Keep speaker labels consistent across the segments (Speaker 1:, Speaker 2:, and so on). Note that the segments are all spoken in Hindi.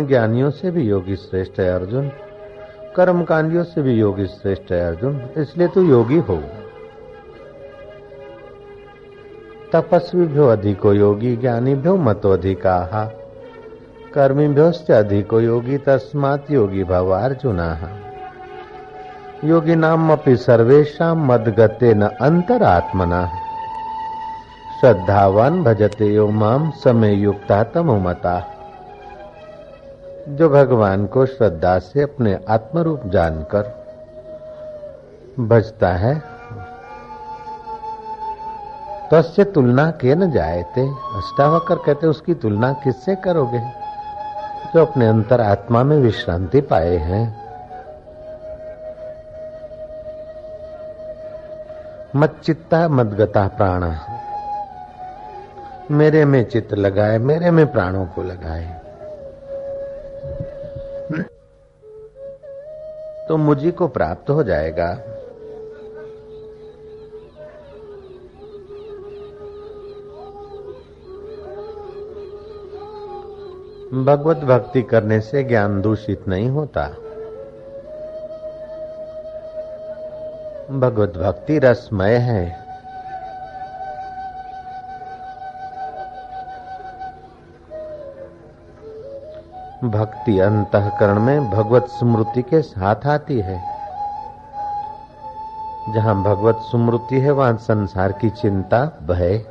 Speaker 1: ज्ञानियों से भी योगी श्रेष्ठ है, अर्जुन। कर्म कांडियों से भी योगी श्रेष्ठ है, अर्जुन। इसलिए तू योगी हो। तपस्वी भ्यो अधिको योगी ज्ञानी भ्यो मतो अधिका। कर्मी भ्योस्त अधिको योगी, तस्मात योगी भव अर्जुना। योगी नाम अपनी सर्वेशा मदगते न अंतरात्मना श्रद्धावान भजते यो माम समय युक्ता तमोमता। जो भगवान को श्रद्धा से अपने आत्मरूप जानकर बजता है, तस्य तुलना के न जाए थे अष्टावकर कहते, उसकी तुलना किससे करोगे? जो अपने अंतर आत्मा में विश्रांति पाए हैं। चित्ता मदगता प्राण। मेरे में चित्त लगाए, मेरे में प्राणों को लगाए। तो मुझी को प्राप्त हो जाएगा। भगवत भक्ति करने से ज्ञान दूषित नहीं होता। भगवत भक्ति रसमय है। भक्ति अंतकरण में भगवत स्मृति के साथ आती है। जहाँ भगवत स्मृति है वहाँ संसार की चिंता भय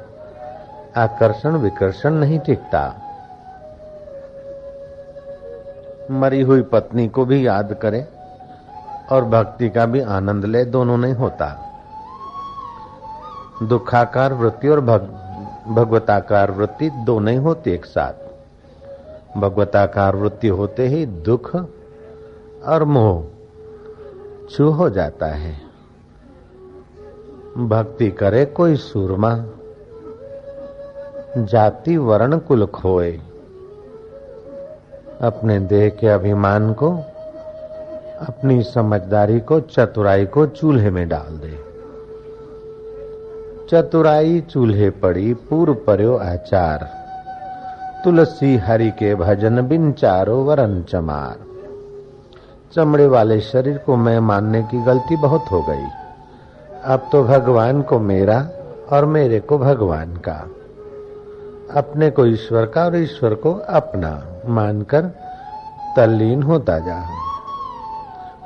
Speaker 1: आकर्षण विकर्षण नहीं टिकता। मरी हुई पत्नी को भी याद करे और भक्ति का भी आनंद ले दोनों नहीं होता। दुखाकार वृत्ति और भग, भगवताकार वृत्ति दो नहीं होती एक साथ। भगवताकार वृत्ति होते ही दुख और मोह छू हो जाता है। भक्ति करे कोई सूरमा, जाति वर्ण कुल खोए। अपने देह के अभिमान को, अपनी समझदारी को, चतुराई को चूल्हे में डाल दे। चतुराई चूल्हे पड़ी पूर्व पर्यो आचार। तुलसी हरि के भजन बिन चारो वरन चमार। चमड़े वाले शरीर को मैं मानने की गलती बहुत हो गई। अब तो भगवान को मेरा और मेरे को भगवान का। अपने को ईश्वर का और ईश्वर को अपना मानकर तल्लीन होता जा।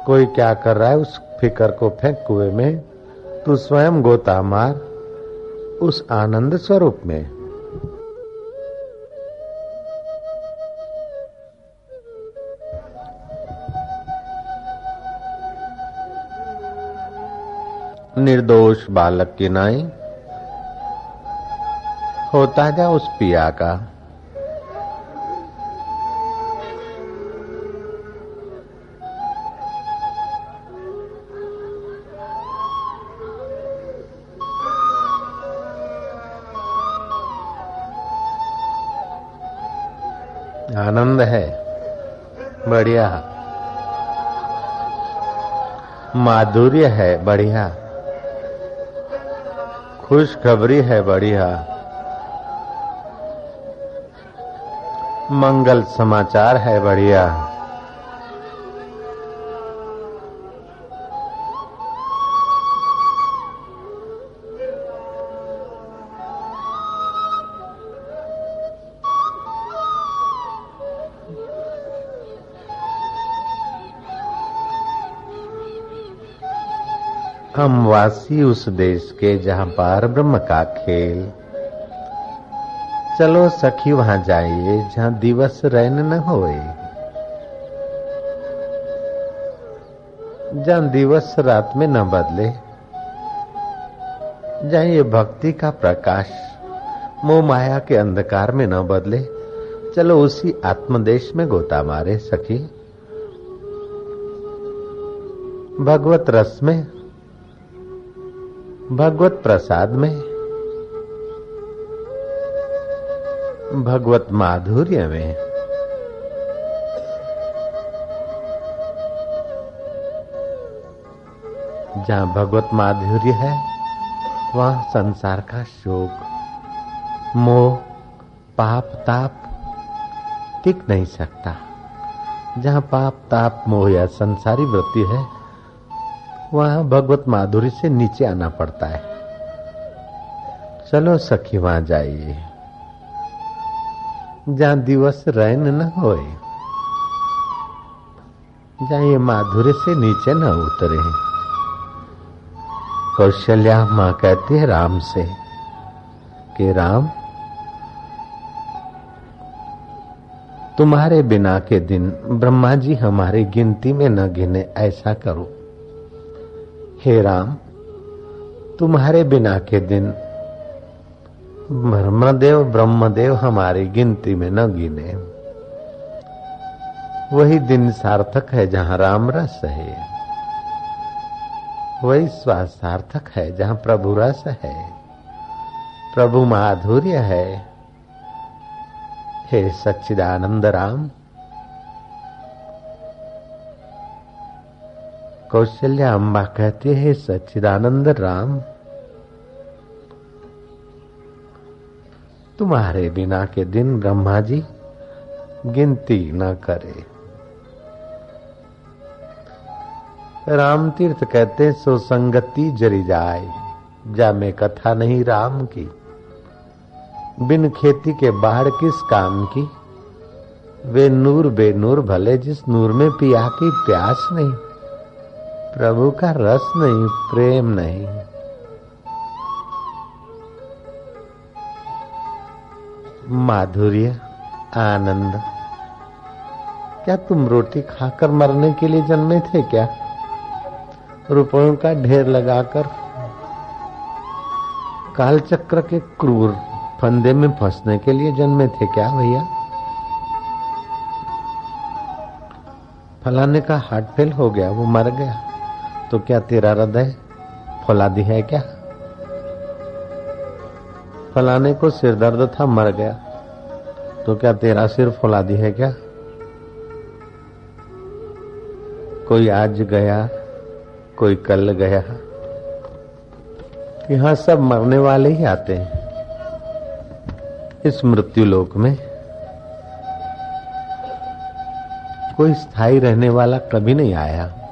Speaker 1: कोई क्या कर रहा है उस फिकर को फेंक कुएँ में? तू स्वयं गोता मार उस आनंद स्वरूप में। निर्दोष बालक की नाई होता जा उस पिया का? आनंद है, बढ़िया। माधुर्य है, बढ़िया। खुशखबरी है बढ़िया। मंगल समाचार है बढ़िया। हम वासी उस देश के जहाँ पार ब्रह्म का खेल। चलो सखी, वहाँ जाइए जहाँ दिवस रैन न होए। जहाँ दिवस रात में न बदले। जहाँ ये भक्ति का प्रकाश। मोह माया के अंधकार में न बदले। चलो उसी आत्मदेश में गोता मारे सखी। भगवत रस में भगवत प्रसाद में, भगवत माधुर्य में, जहाँ भगवत माधुर्य है, वहाँ संसार का शोक, मोह, पाप, ताप टिक नहीं सकता। जहाँ पाप, ताप, मोह या संसारी वृत्ति है वहाँ भगवत माधुरी से नीचे आना पड़ता है। चलो सखी, वहाँ जाइए। जहाँ दिवस रैन न जहाँ ये माधुर्य से नीचे न उतरे। कौशल्या माँ कहती है राम से कि, राम, तुम्हारे बिना के दिन ब्रह्मा जी हमारी गिनती में न गिने, ऐसा करो। हे राम, तुम्हारे बिना के दिन ब्रह्मदेव ब्रह्मदेव हमारी गिनती में न गिने। वही दिन सार्थक है जहाँ राम रस है। वही स्वास्थ्य सार्थक है जहाँ प्रभु रस है। प्रभु माधुर्य है। हे सच्चिदानंद राम कौशल्या अम्बा कहती है, सच्चिदानंद राम। तुम्हारे बिना के दिन ब्रह्मा जी गिनती न करे। राम तीर्थ कहते सो संगति जरी जाए, जा में कथा नहीं राम की। बिन खेती के बाहर किस काम की? वे नूर बेनूर भले जिस नूर में पिया की प्यास नहीं। प्रभु का रस नहीं, प्रेम नहीं। माधुर्य, आनंद, क्या तुम रोटी खाकर मरने के लिए जन्मे थे क्या? रुपयों का ढेर लगाकर कालचक्र के क्रूर फंदे में फंसने के लिए जन्मे थे क्या भैया? फलाने का हार्ट फेल हो गया, वो मर गया। तो क्या तेरा हृदय फौलादी है क्या? फलाने को सिर दर्द था, मर गया। तो क्या तेरा सिर फौलादी है क्या? कोई आज गया, कोई कल गया। यहाँ सब मरने वाले ही आते हैं। इस मृत्यु लोक में कोई स्थायी रहने वाला कभी नहीं आया।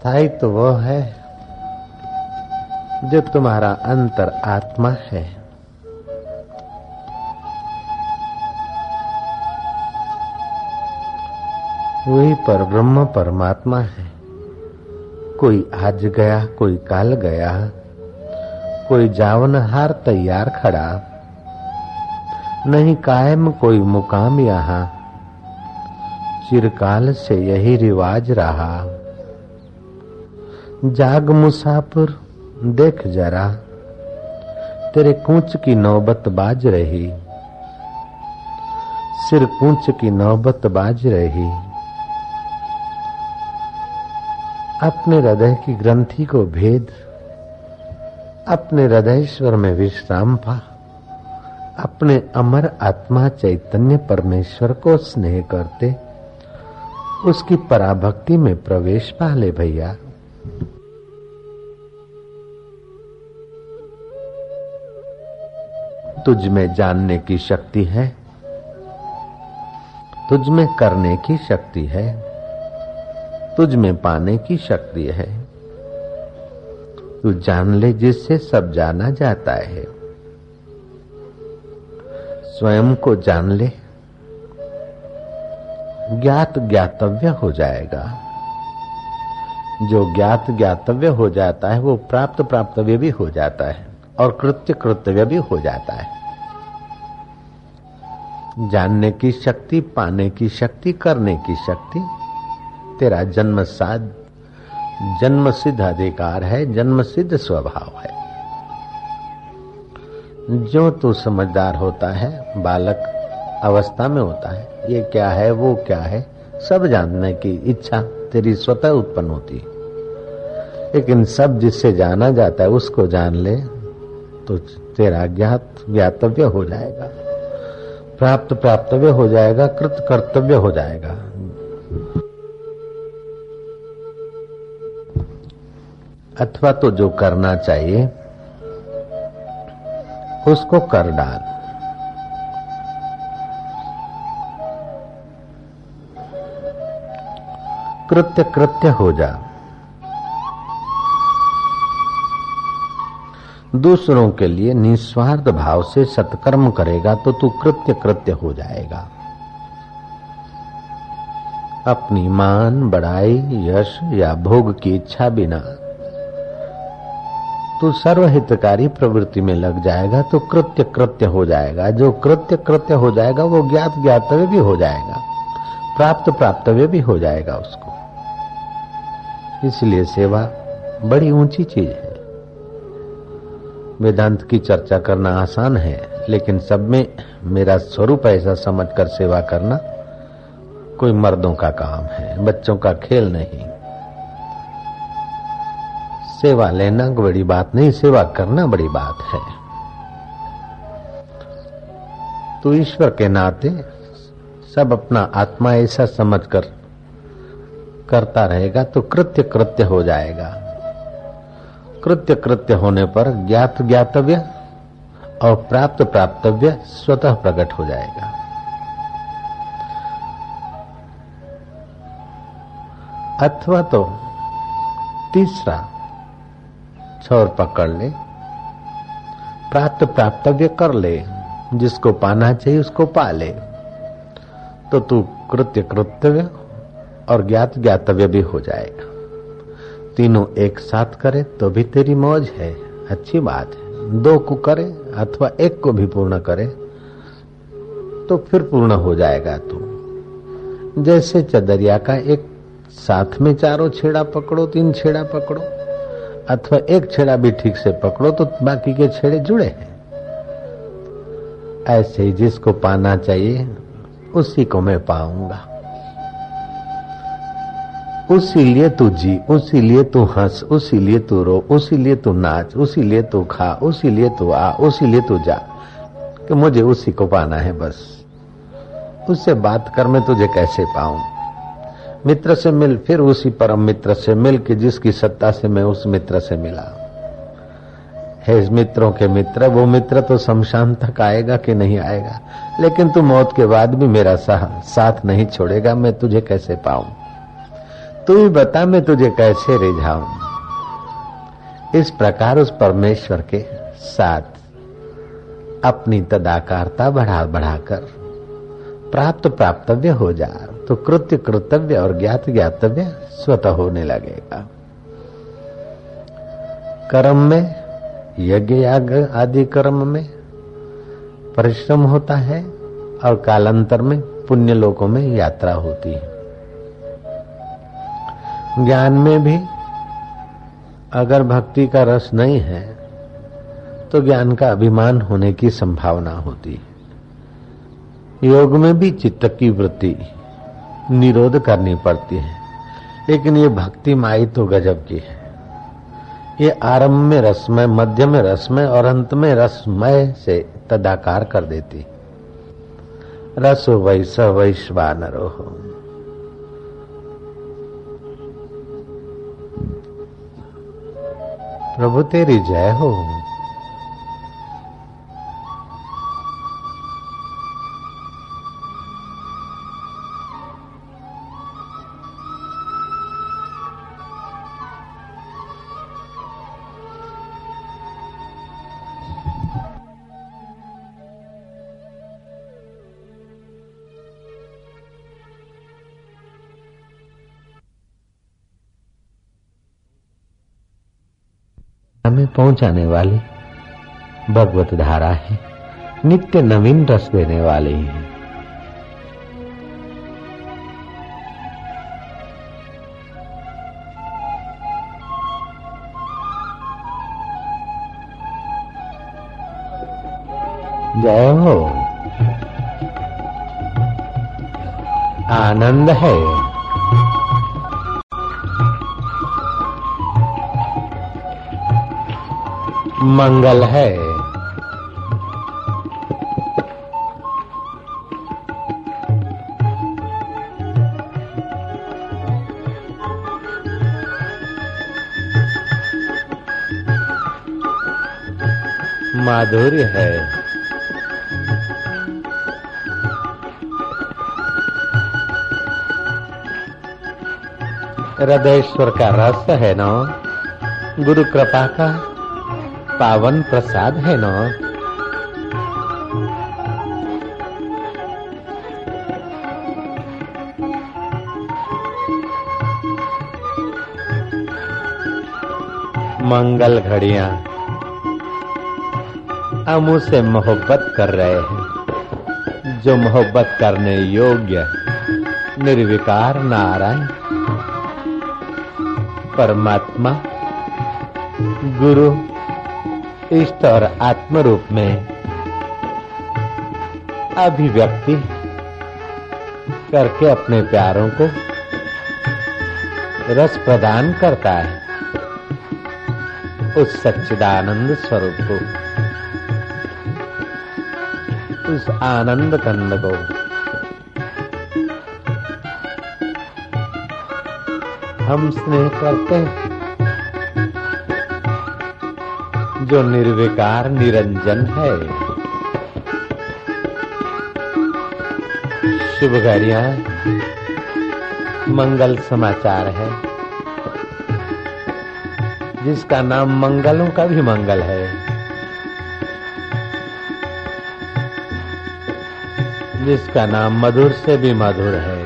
Speaker 1: स्थायी तो वह है जो तुम्हारा अंतर आत्मा है। वही पर ब्रह्म परमात्मा है। कोई आज गया, कोई काल गया, कोई जावन हार तैयार खड़ा, नहीं कायम कोई मुकाम यहाँ। चिरकाल से यही रिवाज रहा। जाग मुसाफिर, देख जरा, तेरे कूच की नौबत बाज रही। सिर कूच की नौबत बाज रही। अपने हृदय की ग्रंथि को भेद, अपने हृदयश्वर में विश्राम पा, अपने अमर आत्मा चैतन्य परमेश्वर को स्नेह करते, उसकी पराभक्ति में प्रवेश पा ले भैया। तुझ में जानने की शक्ति है। तुझ में करने की शक्ति है। तुझ में पाने की शक्ति है। तू जान ले जिससे सब जाना जाता है। स्वयं को जान ले। ज्ञात ज्ञातव्य हो जाएगा। जो ज्ञात ज्ञातव्य हो जाता है, वो प्राप्त प्राप्तव्य भी हो जाता है और कृत्य कृतव्य भी हो जाता है। जानने की शक्ति, पाने की शक्ति, करने की शक्ति। तेरा जन्म साध, जन्म सिद्ध अधिकार है, जन्म सिद्ध स्वभाव है। जो तू समझदार होता है, बालक अवस्था में होता है, ये क्या है, वो क्या है, सब जानने की इच्छा तेरी स्वतः उत्पन्न होती है। लेकिन सब जिससे जाना जाता है, उसको जान ले तो तेरा ज्ञात, ज्ञातव्य हो जाएगा। प्राप्त प्राप्तव्य हो जाएगा, कृत कर्तव्य हो जाएगा। अथवा तो जो करना चाहिए, उसको कर डाल। कृत्य कृत्य हो जा। दूसरों के लिए निस्वार्थ भाव से सत्कर्म करेगा तो तू कृत्य कृत्य हो जाएगा। अपनी मान बढ़ाई यश या भोग की इच्छा बिना तू सर्वहितकारी प्रवृत्ति में लग जाएगा तो कृत्य कृत्य हो जाएगा। जो कृत्य कृत्य हो जाएगा, वो ज्ञात ज्ञातव्य भी हो जाएगा। प्राप्त प्राप्तव्य भी हो जाएगा उसको। इसलिए सेवा बड़ी ऊँची चीज़ है। वेदांत की चर्चा करना आसान है, लेकिन सब में मेरा स्वरूप ऐसा समझकर सेवा करना कोई मर्दों का काम है, बच्चों का खेल नहीं। सेवा लेना बड़ी बात नहीं, सेवा करना बड़ी बात है। तो ईश्वर के नाते सब अपना आत्मा ऐसा समझकर करता रहेगा तो कृत्य कृत्य हो जाएगा। कृत्य कृत्य होने पर ज्ञात ज्ञातव्य और प्राप्त प्राप्तव्य स्वतः प्रकट हो जाएगा। अथवा तो तीसरा छोर पकड़ ले, प्राप्त प्राप्तव्य कर ले, जिसको पाना चाहिए उसको पा ले। तो तू कृत्य कृत्यव्य और ज्ञात ज्ञातव्य भी हो जाएगा। तीनों एक साथ करे तो भी तेरी मौज है। अच्छी बात है। दो को करे अथवा एक को भी पूर्ण करे तो फिर पूर्ण हो जाएगा तू। जैसे चदरिया का एक साथ में चारों छेड़ा पकड़ो, तीन छेड़ा पकड़ो, अथवा एक छेड़ा भी ठीक से पकड़ो तो बाकी के छेड़े जुड़े हैं। ऐसे ही जिसको पाना चाहिए, उसी को मैं पाऊँगा। उसी लिए तू जी उसी लिए तू हंस उसी लिए तू रो उसी लिए तू नाच उसी लिए तू खा उसी लिए तू आ उसी लिए तू जा। कि मुझे उसी को पाना है बस। उससे बात कर मैं तुझे कैसे पाऊँ? मित्र से मिल, फिर उसी परम मित्र से मिल के जिसकी सत्ता से मैं उस मित्र से मिला। है मित्रों के मित्र, वो मित्र तो शमशान तक आएगा कि नहीं आएगा? लेकिन तू मौत के बाद भी मेरा साथ नहीं छोड़ेगा, मैं तुझे कैसे पाऊँ? तू ही बता, मैं तुझे कैसे रिझाऊं? इस प्रकार उस परमेश्वर के साथ अपनी तदाकारता बढ़ा, बढ़ाकर प्राप्त प्राप्तव्य हो जा। तो कृत्य कृतव्य और ज्ञात ज्ञातव्य स्वतः होने लगेगा। कर्म में, यज्ञ याग आदि कर्म में परिश्रम होता है और कालांतर में पुण्य लोकों में यात्रा होती है। ज्ञान में भी अगर भक्ति का रस नहीं है तो ज्ञान का अभिमान होने की संभावना होती है। योग में भी चित्त की वृत्ति निरोध करनी पड़ती है, लेकिन ये भक्ति माई तो गजब की है। ये आरंभ में रसमय मध्य में रसमय और अंत में रसमय से तदाकार कर देती। रस वैस वैश्वानरो। प्रभु तेरी जय हो। पहुँचाने वाली भगवत धारा है, नित्य नवीन रस देने वाली है। जय हो। आनंद है। मंगल है। माधुर्य है। हृदयेश्वर का रस है ना? गुरु कृपा का। पावन प्रसाद है ना? मंगल घड़ियाँ हम उसे मोहब्बत कर रहे हैं। जो मोहब्बत करने योग्य निर्विकार नारायण। परमात्मा, गुरु इष्ट और आत्म रूप में अभिव्यक्ति करके अपने प्यारों को रस प्रदान करता है। उस सच्चिदानंद स्वरूप को, उस आनंद कंद को। हम स्नेह करते हैं। जो निर्विकार निरंजन है। शुभ घड़िया, मंगल समाचार है। जिसका नाम मंगलों का भी मंगल है। जिसका नाम मधुर से भी मधुर है।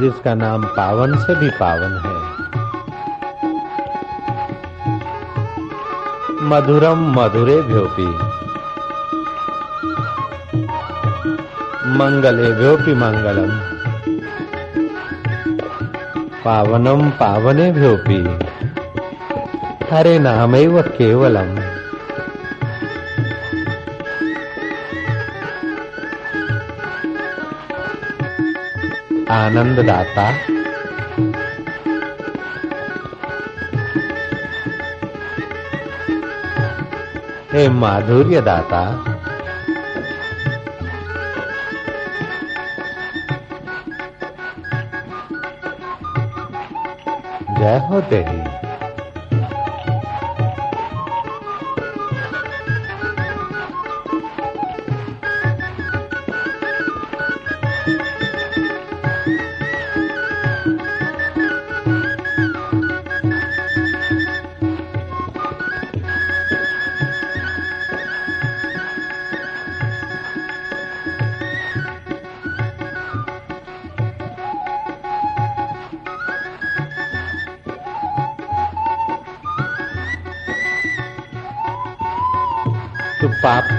Speaker 1: जिसका नाम पावन से भी पावन है। मधुरम मधुरे भ्योपी। मंगले भ्योपी मंगलम। पावनम पावने भ्योपी। हरे नाम केवलम। आनंददाता। हे माधुर्य दाता जय हो तेरी।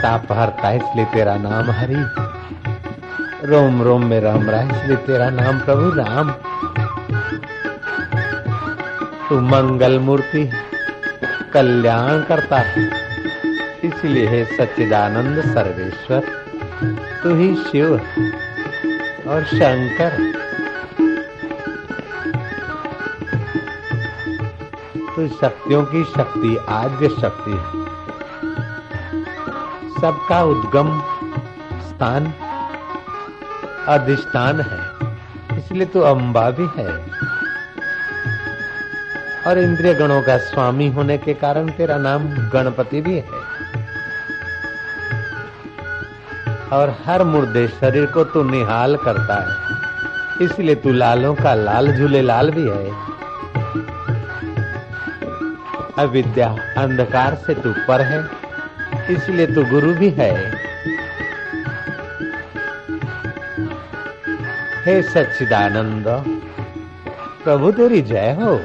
Speaker 1: पाप ताप हरता है, इसलिए तेरा नाम हरि। रोम रोम में राम है इसलिए तेरा नाम प्रभु राम। तू मंगल मूर्ति, कल्याण करता है, इसलिए है सच्चिदानंद सर्वेश्वर। तू ही शिव और शंकर। तू शक्तियों की शक्ति, आद्य शक्ति है। सबका उद्गम स्थान अधिष्ठान है। इसलिए तो अम्बा भी है। और इंद्रिय गणों का स्वामी होने के कारण तेरा नाम गणपति भी है। और हर मुर्दे शरीर को तू निहाल करता है। इसलिए तू लालों का लाल, झूले लाल भी है। अविद्या अंधकार से तू पर है। इसलिए तो गुरु भी है। हे सच्चिदानंद, प्रभु तेरी जय हो।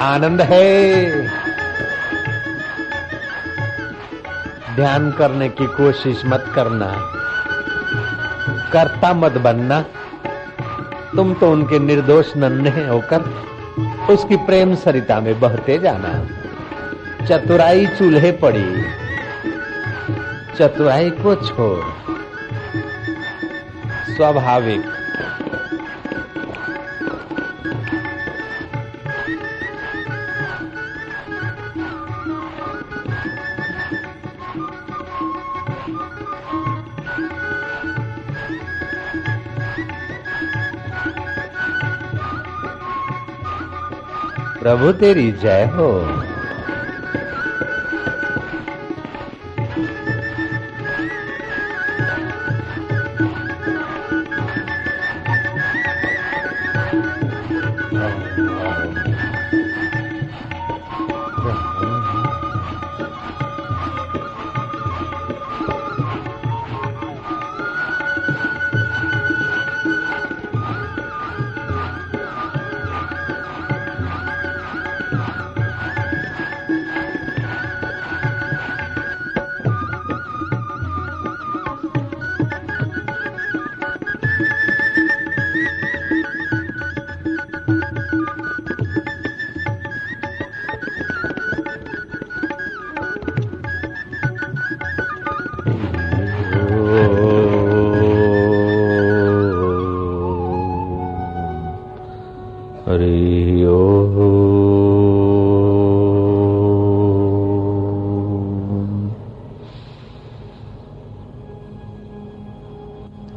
Speaker 1: आनंद है। ध्यान करने की कोशिश मत करना। करता मत बनना। तुम तो उनके निर्दोष नन्हे होकर उसकी प्रेम सरिता में बहते जाना। चतुराई चूल्हे पड़ी, चतुराई को छोड़। स्वाभाविक। प्रभु तेरी जय हो।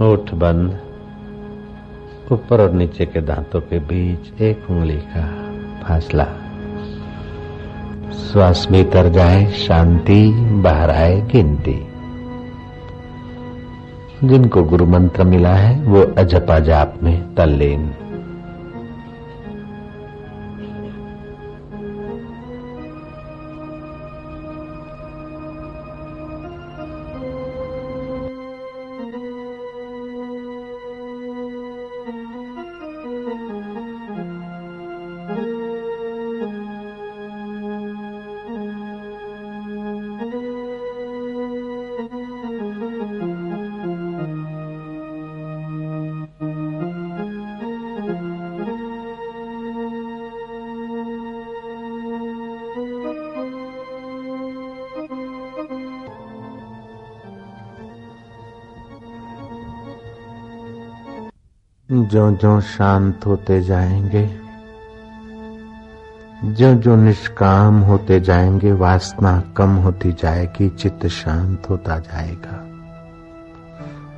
Speaker 1: बंद, ऊपर और नीचे के दांतों के बीच एक उंगली का फासला। श्वास भीतर जाए, शांति, बाहर आए गिनती। जिनको गुरु मंत्र मिला है, वो अजपा जाप में तल्लीन। जो जो शांत होते जाएँगे जो जो निष्काम होते जाएँगे, वासना कम होती जाएगी, चित्त शांत होता जाएगा।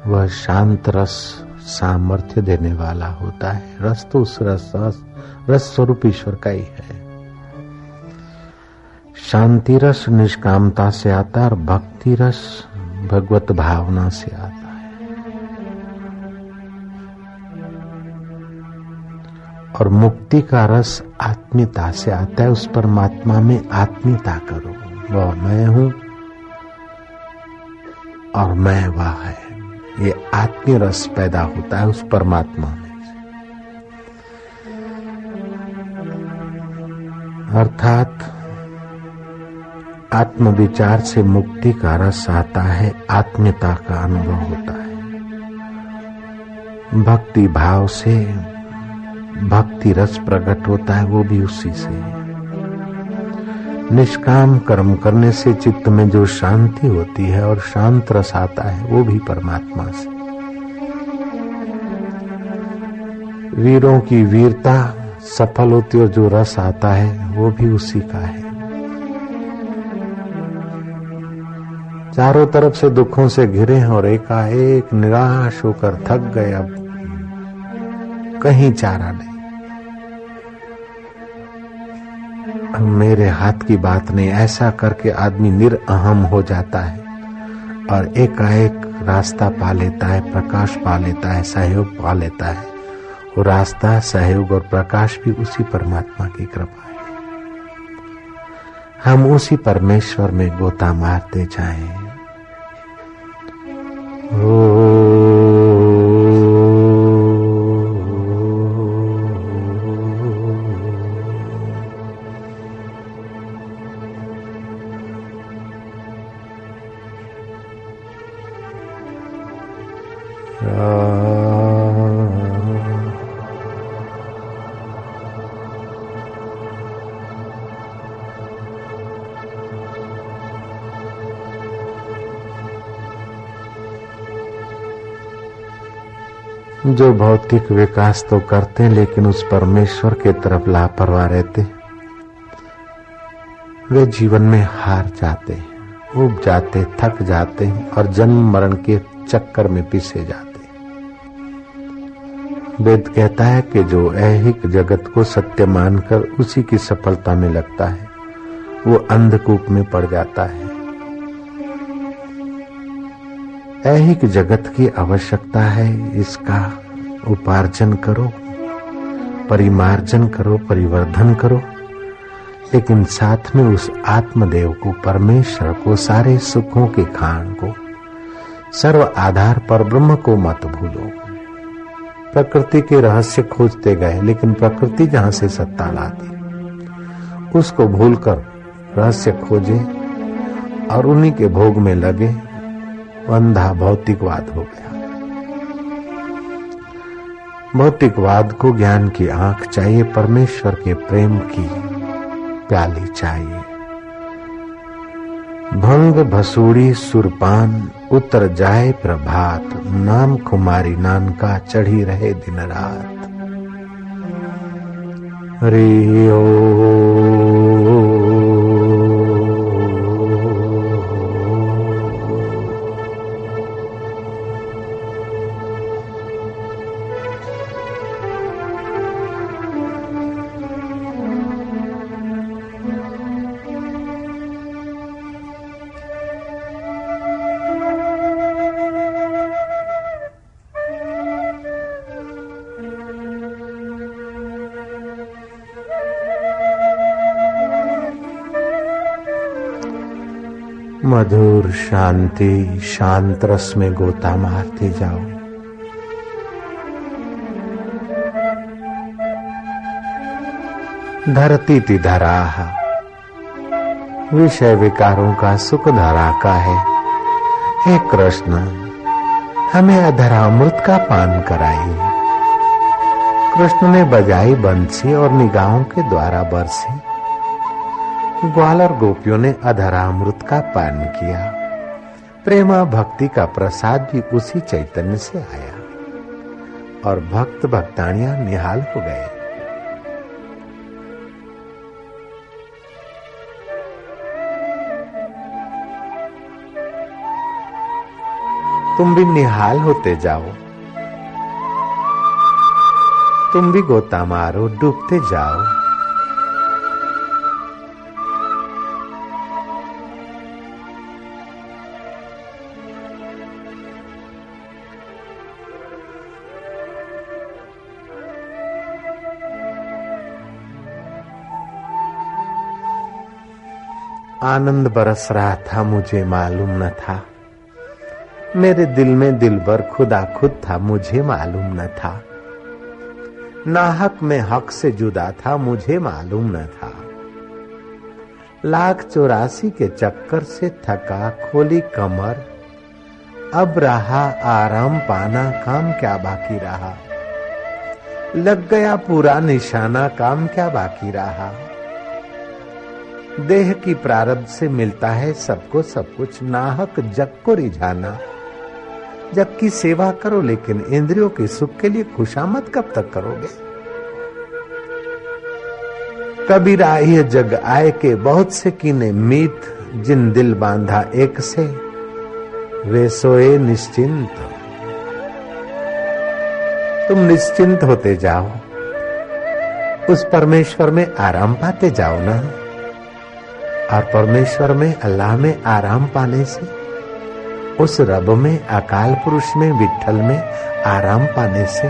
Speaker 1: वह शांत रस सामर्थ्य देने वाला होता है। रस तो उस रस रस स्वरूप ईश्वर का ही है। शांति रस निष्कामता से आता और भक्ति रस भगवत भावना से आता और मुक्ति का रस आत्मीयता से आता है, उस परमात्मा में आत्मीयता करो। वह मैं हूँ और मैं वह है। ये आत्मीय रस पैदा होता है उस परमात्मा में। अर्थात आत्मविचार से मुक्ति का रस आता है, आत्मीयता का अनुभव होता है। भक्ति भाव से भक्ति रस प्रकट होता है वो भी उसी से। निष्काम कर्म करने से चित्त में जो शांति होती है और शांत रस आता है, वो भी परमात्मा से। वीरों की वीरता, सफल होती और जो रस आता है, वो भी उसी का है। चारों तरफ़ से दुखों से घिरे हैं और एकाएक निराश होकर थक गए अब। कहीं चारा नहीं। मेरे हाथ की बात नहीं, ऐसा करके आदमी निरअहम हो जाता है और एकाएक रास्ता पा लेता है, प्रकाश पा लेता है, सहयोग पा लेता है। वो रास्ता, सहयोग और प्रकाश भी उसी परमात्मा की कृपा है। हम उसी परमेश्वर में गोता मारते जाएँ। ओ भौतिक विकास तो करते लेकिन उस परमेश्वर के तरफ़ लापरवाह रहते वे जीवन में हार जाते उब जाते थक जाते और जन्म मरण के चक्कर में पिसे जाते वेद कहता है कि जो ऐहिक जगत को सत्य मानकर उसी की सफलता में लगता है, वो अंधकूप में पड़ जाता है। ऐहिक जगत की आवश्यकता है इसका उपार्जन करो, परिमार्जन करो, परिवर्धन करो, लेकिन साथ में उस आत्मदेव को, परमेश्वर को, सारे सुखों के खान को, सर्व आधार पर ब्रह्म को मत भूलो। प्रकृति के रहस्य खोजते गए, लेकिन प्रकृति जहाँ से सत्ता लाती, उसको भूलकर रहस्य खोजे और उन्हीं के भोग में लगे अंधा भौतिकवाद हो गया। भौतिकवाद को ज्ञान की आँख चाहिए, परमेश्वर के प्रेम की प्याली चाहिए। भंग भसूड़ी सुरपान, उतर जाए प्रभात, नाम कुमारी नानका चढ़ी रहे दिन रात। रियो मधुर शांति शांत रस में गोता मारते जाओ। धरती ती धरा विषय विकारों का सुख धरा का है। हे कृष्ण, हमें अधरा अधरामृत का पान कराइए। कृष्ण ने बजाई बंसी और निगाहों के द्वारा बरसी। ग्वालर गोपियों ने अधरामृत का पान किया। प्रेमा भक्ति का प्रसाद भी उसी चैतन्य से आया और भक्त भक्तानिया निहाल हो गए। तुम भी निहाल होते जाओ। तुम भी गोता मारो डूबते जाओ। आनंद बरस रहा था, मुझे मालूम न था। मेरे दिल में दिल भर खुदा खुद था, मुझे मालूम न था। नाहक में हक से जुदा था, मुझे मालूम न था। लाख चौरासी के चक्कर से थका, खोली कमर। अब रहा आराम पाना, काम क्या बाकी रहा? लग गया पूरा निशाना, काम क्या बाकी रहा? देह की प्रारब्ध से मिलता है सबको सब कुछ। नाहक जग को रिझाना। जग की सेवा करो, लेकिन इंद्रियों के सुख के लिए खुशामद कब तक करोगे? कबीरा यह जग आए के बहुत से कीने मीत, जिन दिल बांधा एक से, वे सोए निश्चिंत। तुम निश्चिंत होते जाओ। उस परमेश्वर में आराम पाते जाओ ना। और परमेश्वर में, अल्लाह में आराम पाने से, उस रब में, अकाल पुरुष में विठल में आराम पाने से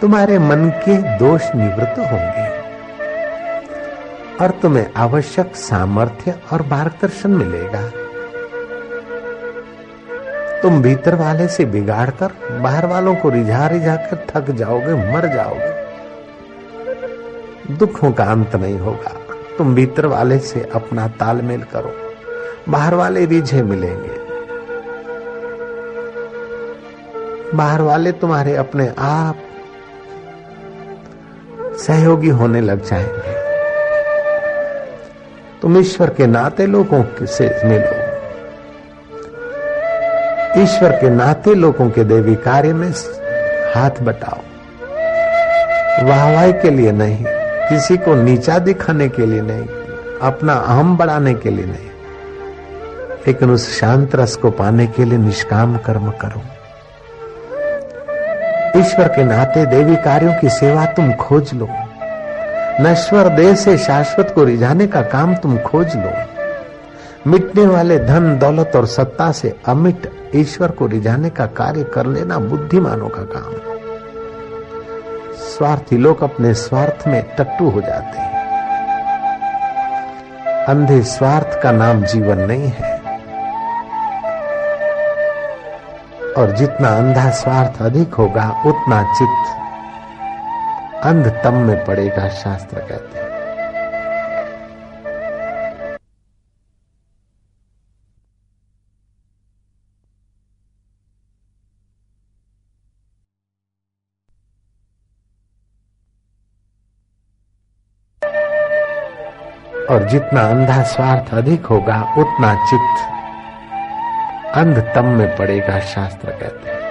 Speaker 1: तुम्हारे मन के दोष निवृत्त होंगे। और तुम्हें आवश्यक सामर्थ्य और मार्गदर्शन मिलेगा। तुम भीतर वाले से बिगाड़कर, बाहर वालों को रिझा रिझा कर थक जाओगे, मर जाओगे। दुखों का अंत नहीं होगा। तुम भीतर वाले से अपना तालमेल करो। बाहर वाले रिझे मिलेंगे। बाहर वाले तुम्हारे अपने आप सहयोगी होने लग जाएँगे। तुम ईश्वर के नाते लोगों से मिलो। ईश्वर के नाते लोगों के देवी कार्य में हाथ बटाओ। वाहवाही के लिए नहीं। किसी को नीचा दिखाने के लिए नहीं, अपना अहम बढ़ाने के लिए नहीं, लेकिन उस शांत रस को पाने के लिए निष्काम कर्म करो। ईश्वर के नाते देवी कार्यों की सेवा तुम खोज लो। नश्वर देह से शाश्वत को रिझाने का काम तुम खोज लो। मिटने वाले धन, दौलत और सत्ता से अमिट ईश्वर को रिझाने का कार्य कर लेना बुद्धिमानों का काम। है स्वार्थी लोग अपने स्वार्थ में टट्टू हो जाते हैं। अंधे स्वार्थ का नाम जीवन नहीं है। और जितना अंधा स्वार्थ अधिक होगा, उतना चित्त अंधतम में पड़ेगा, शास्त्र कहते हैं। और जितना अंधा स्वार्थ अधिक होगा उतना चित्त अंधतम में पड़ेगा शास्त्र कहते हैं।